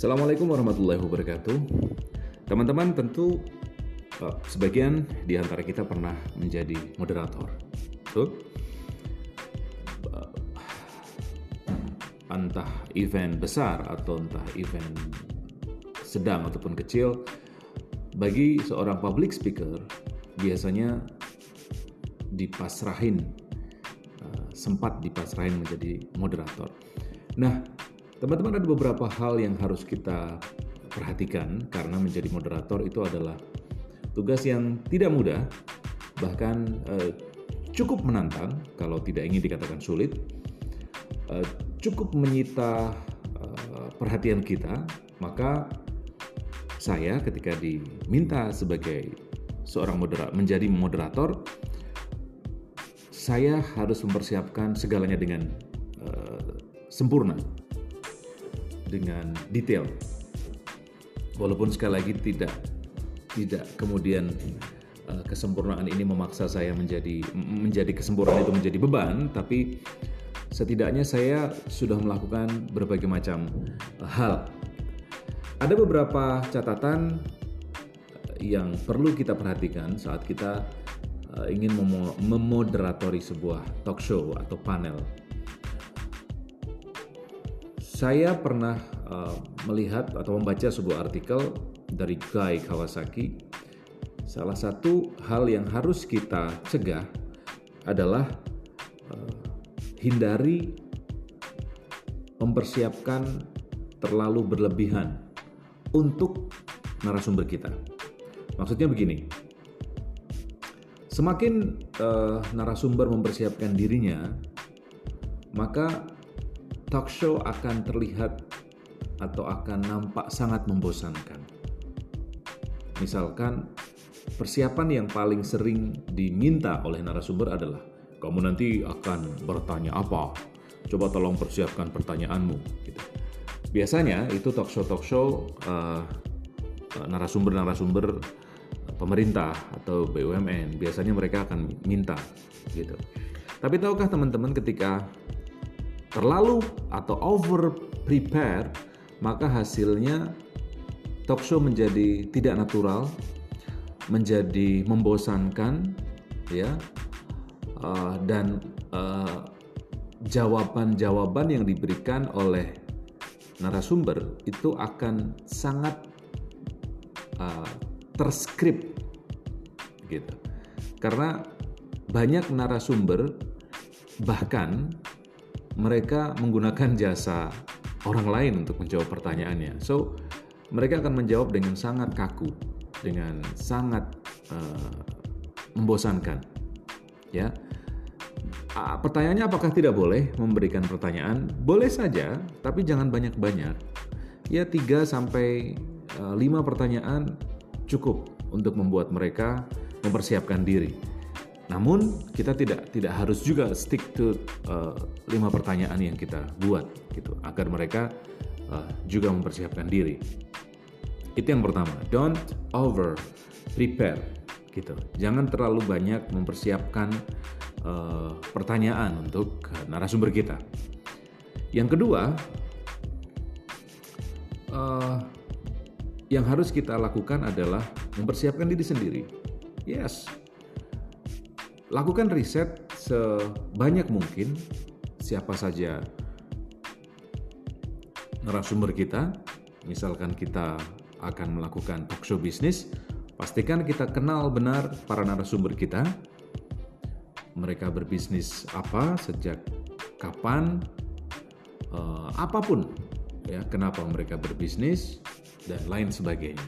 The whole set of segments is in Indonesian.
Assalamualaikum warahmatullahi wabarakatuh. Teman-teman tentu uh, sebagian di antara kita pernah menjadi moderator. Betul? Uh, entah event besar atau entah event sedang ataupun kecil, bagi seorang public speaker biasanya dipasrahin uh, sempat dipasrahin menjadi moderator. Nah, Teman-teman ada beberapa hal yang harus kita perhatikan karena menjadi moderator itu adalah tugas yang tidak mudah, bahkan eh, cukup menantang kalau tidak ingin dikatakan sulit, eh, cukup menyita eh, perhatian kita, maka saya ketika diminta sebagai seorang moderator menjadi moderator, saya harus mempersiapkan segalanya dengan uh, sempurna dengan detail. Walaupun sekali lagi tidak tidak kemudian uh, kesempurnaan ini memaksa saya menjadi menjadi kesempurnaan itu menjadi beban, tapi setidaknya saya sudah melakukan berbagai macam hal. Ada beberapa catatan yang perlu kita perhatikan saat kita uh, ingin memoderatori sebuah talk show atau panel saya pernah uh, melihat atau membaca sebuah artikel dari Guy Kawasaki. Salah satu hal yang harus kita cegah adalah uh, hindari mempersiapkan terlalu berlebihan untuk narasumber kita. Maksudnya begini, semakin uh, narasumber mempersiapkan dirinya, maka talk show akan terlihat atau akan nampak sangat membosankan. Misalkan, persiapan yang paling sering diminta oleh narasumber adalah, kamu nanti akan bertanya apa? Coba tolong persiapkan pertanyaanmu. Gitu. Biasanya itu talk show talk show uh, narasumber-narasumber pemerintah atau BUMN biasanya mereka akan minta gitu. Tapi tahukah teman-teman ketika terlalu atau over prepare, maka hasilnya talk show menjadi tidak natural, menjadi membosankan, ya, uh, dan uh, jawaban-jawaban yang diberikan oleh narasumber itu akan sangat uh, terskrip, gitu. Karena banyak narasumber bahkan mereka menggunakan jasa orang lain untuk menjawab pertanyaannya. So, mereka akan menjawab dengan sangat kaku, dengan sangat uh, membosankan. Ya, pertanyaannya apakah tidak boleh memberikan pertanyaan? Boleh saja, tapi jangan banyak-banyak. Ya, 3 sampai uh, eh, 5 pertanyaan cukup untuk membuat mereka mempersiapkan diri. Namun kita tidak tidak harus juga stick to uh, lima pertanyaan yang kita buat gitu agar mereka uh, juga mempersiapkan diri. Itu yang pertama. Don't over prepare gitu. Jangan terlalu banyak mempersiapkan uh, pertanyaan untuk narasumber kita. Yang kedua, uh, yang harus kita lakukan adalah mempersiapkan diri sendiri. Yes, Lakukan riset sebanyak mungkin siapa saja narasumber kita. Misalkan kita akan melakukan talk show bisnis, pastikan kita kenal benar para narasumber kita. Mereka berbisnis apa, sejak kapan, uh, apa pun ya, kenapa mereka berbisnis dan lain sebagainya.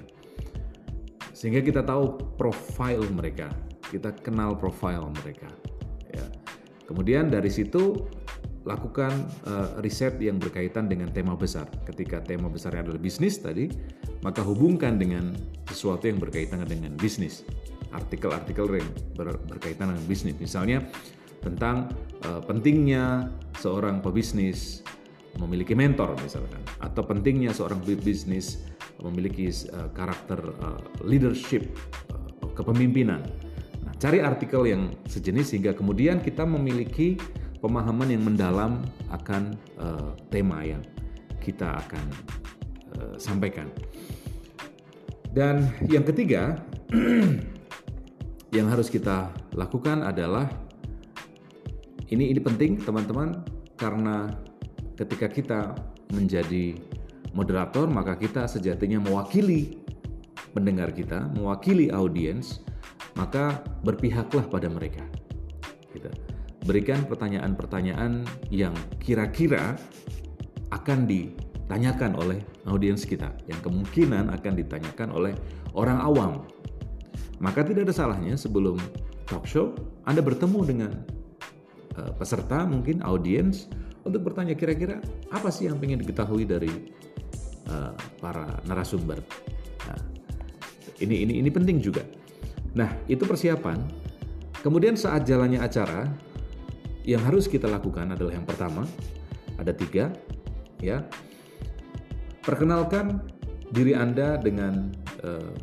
Sehingga kita tahu profil mereka, kita kenal profil mereka. Ya. Kemudian dari situ lakukan uh, riset yang berkaitan dengan tema besar. Ketika tema besarnya adalah bisnis tadi, maka hubungkan dengan sesuatu yang berkaitan dengan bisnis. Artikel-artikel yang ber, berkaitan dengan bisnis. Misalnya tentang uh, pentingnya seorang pebisnis memiliki mentor misalkan atau pentingnya seorang bisnis memiliki uh, karakter uh, leadership uh, kepemimpinan Cari artikel yang sejenis sehingga kemudian kita memiliki pemahaman yang mendalam akan uh, tema yang kita akan uh, sampaikan. Dan yang ketiga, yang harus kita lakukan adalah ini ini penting teman-teman karena ketika kita menjadi moderator maka kita sejatinya mewakili pendengar kita, mewakili audiens, maka berpihaklah pada mereka. Gitu. Berikan pertanyaan-pertanyaan yang kira-kira akan ditanyakan oleh audiens kita, yang kemungkinan akan ditanyakan oleh orang awam. Maka tidak ada salahnya sebelum talk show Anda bertemu dengan uh, peserta, mungkin audiens, untuk bertanya kira-kira apa sih yang ingin diketahui dari uh, para narasumber. Nah, ini ini ini penting juga. Nah, itu persiapan. Kemudian saat jalannya acara, yang harus kita lakukan adalah yang pertama, ada tiga, ya. Perkenalkan diri Anda dengan uh,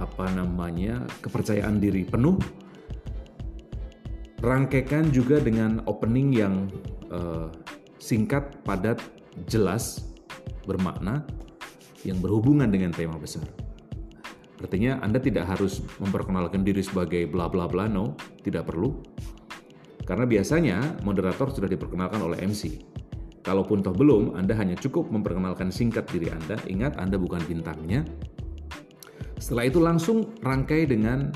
apa namanya kepercayaan diri penuh rangkaikan juga dengan opening yang uh, singkat, padat, jelas, bermakna, yang berhubungan dengan tema besar. Artinya Anda tidak harus memperkenalkan diri sebagai bla bla bla, no, tidak perlu. Karena biasanya moderator sudah diperkenalkan oleh MC. Kalaupun toh belum, Anda hanya cukup memperkenalkan singkat diri Anda. Ingat, Anda bukan bintangnya. Setelah itu langsung rangkai dengan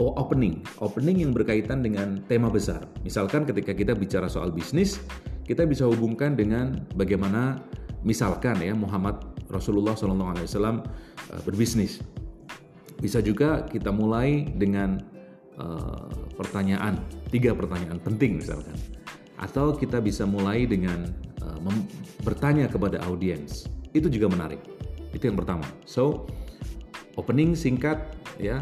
Oh, opening, opening yang berkaitan dengan tema besar. Misalkan ketika kita bicara soal bisnis, kita bisa hubungkan dengan bagaimana misalkan ya Muhammad Rasulullah SAW uh, berbisnis. Bisa juga kita mulai dengan uh, pertanyaan, tiga pertanyaan penting misalkan. Atau kita bisa mulai dengan uh, bertanya kepada audiens. Itu juga menarik. Itu yang pertama. So, opening singkat ya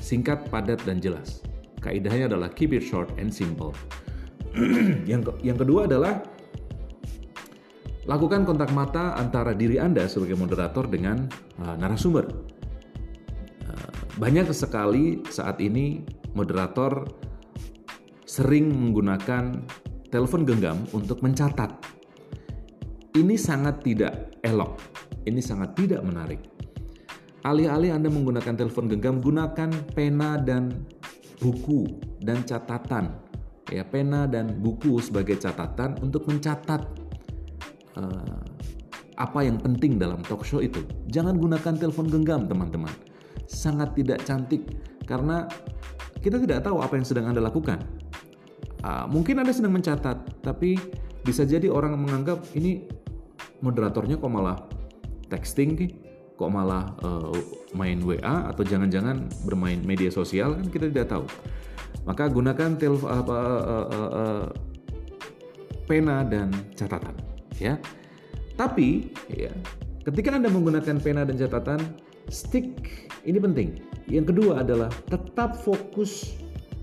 singkat, padat, dan jelas. Kaidahnya adalah keep it short and simple. yang ke yang kedua adalah lakukan kontak mata antara diri Anda sebagai moderator dengan uh, narasumber. Banyak sekali saat ini moderator sering menggunakan telepon genggam untuk mencatat. Ini sangat tidak elok, ini sangat tidak menarik. Alih-alih Anda menggunakan telepon genggam, gunakan pena dan buku dan catatan. Ya, pena dan buku sebagai catatan untuk mencatat uh, apa yang penting dalam talk show itu. Jangan gunakan telepon genggam, teman-teman. Sangat tidak cantik karena kita tidak tahu apa yang sedang Anda lakukan. Uh, mungkin Anda sedang mencatat, tapi bisa jadi orang menganggap ini moderatornya kok malah texting kok malah uh, main WA atau jangan-jangan bermain media sosial kan kita tidak tahu. Maka gunakan tel apa uh, uh, uh, pena dan catatan ya. Tapi ya, ketika Anda menggunakan pena dan catatan, stick ini penting. Yang kedua adalah tetap fokus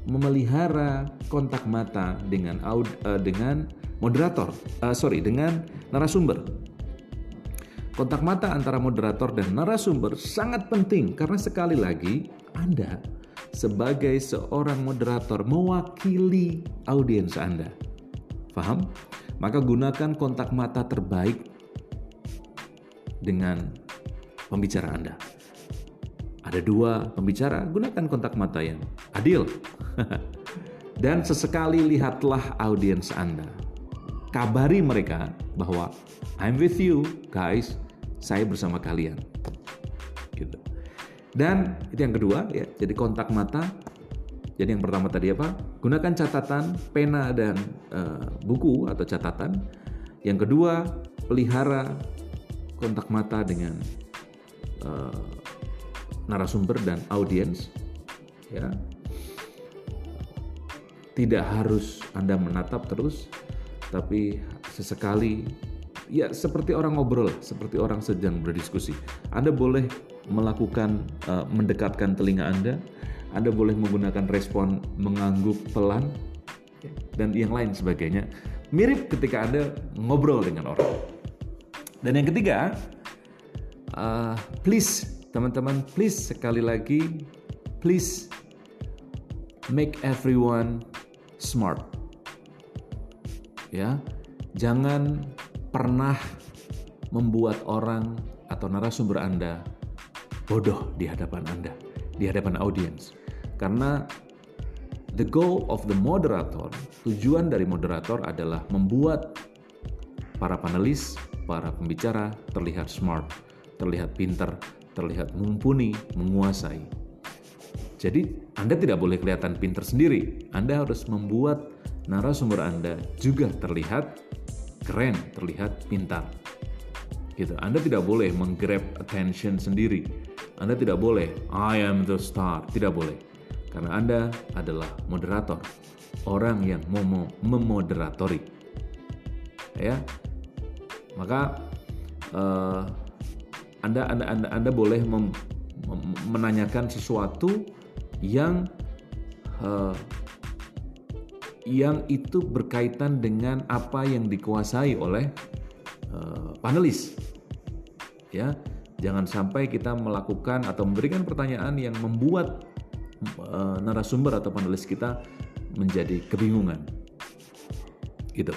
memelihara kontak mata dengan uh, dengan moderator, uh, sorry dengan narasumber Kontak mata antara moderator dan narasumber sangat penting karena sekali lagi Anda sebagai seorang moderator mewakili audiens Anda. Paham? Maka gunakan kontak mata terbaik dengan pembicara Anda. Ada dua pembicara, gunakan kontak mata yang adil. Dan sesekali lihatlah audiens Anda. Kabari mereka bahwa I'm with you, guys saya bersama kalian. Gitu. Dan itu yang kedua ya, jadi kontak mata. Jadi yang pertama tadi apa? Gunakan catatan, pena dan uh, buku atau catatan. Yang kedua, pelihara kontak mata dengan uh, narasumber dan audiens. Ya, tidak harus Anda menatap terus, tapi sesekali ya seperti orang ngobrol, seperti orang sedang berdiskusi. Anda boleh melakukan uh, mendekatkan telinga Anda, Anda boleh menggunakan respon mengangguk pelan dan yang lain sebagainya. Mirip ketika Anda ngobrol dengan orang. Dan yang ketiga, uh, please teman-teman, please sekali lagi, please make everyone smart. Ya, jangan pernah membuat orang atau narasumber Anda bodoh di hadapan Anda, di hadapan audiens. Karena the goal of the moderator, tujuan dari moderator adalah membuat para panelis, para pembicara terlihat smart, terlihat pintar, terlihat mumpuni, menguasai. Jadi, Anda tidak boleh kelihatan pintar sendiri. Anda harus membuat narasumber Anda juga terlihat keren, terlihat pintar. Gitu. Anda tidak boleh menggrab attention sendiri. Anda tidak boleh I am the star, tidak boleh. Karena Anda adalah moderator, orang yang mau memoderatori. Ya. Maka uh, anda, anda, anda, anda boleh mem, mem, menanyakan sesuatu yang uh, yang itu berkaitan dengan apa yang dikuasai oleh uh, panelis. Ya, jangan sampai kita melakukan atau memberikan pertanyaan yang membuat uh, narasumber atau panelis kita menjadi kebingungan. Gitu.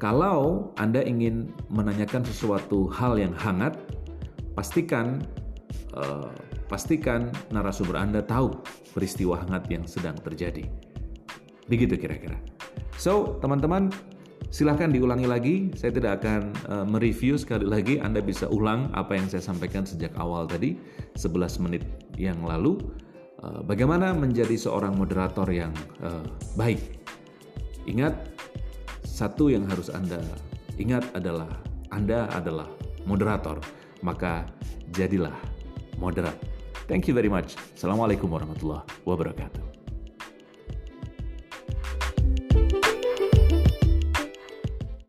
Kalau Anda ingin menanyakan sesuatu hal yang hangat, pastikan uh, pastikan narasumber Anda tahu peristiwa hangat yang sedang terjadi. Begitu kira-kira. So, teman-teman, silahkan diulangi lagi. Saya tidak akan uh, mereview sekali lagi. Anda bisa ulang apa yang saya sampaikan sejak awal tadi, 11 menit yang lalu. Uh, bagaimana menjadi seorang moderator yang uh, baik. Ingat, satu yang harus Anda ingat adalah Anda adalah moderator. Maka jadilah moderat. Thank you very much. Assalamualaikum warahmatullahi wabarakatuh.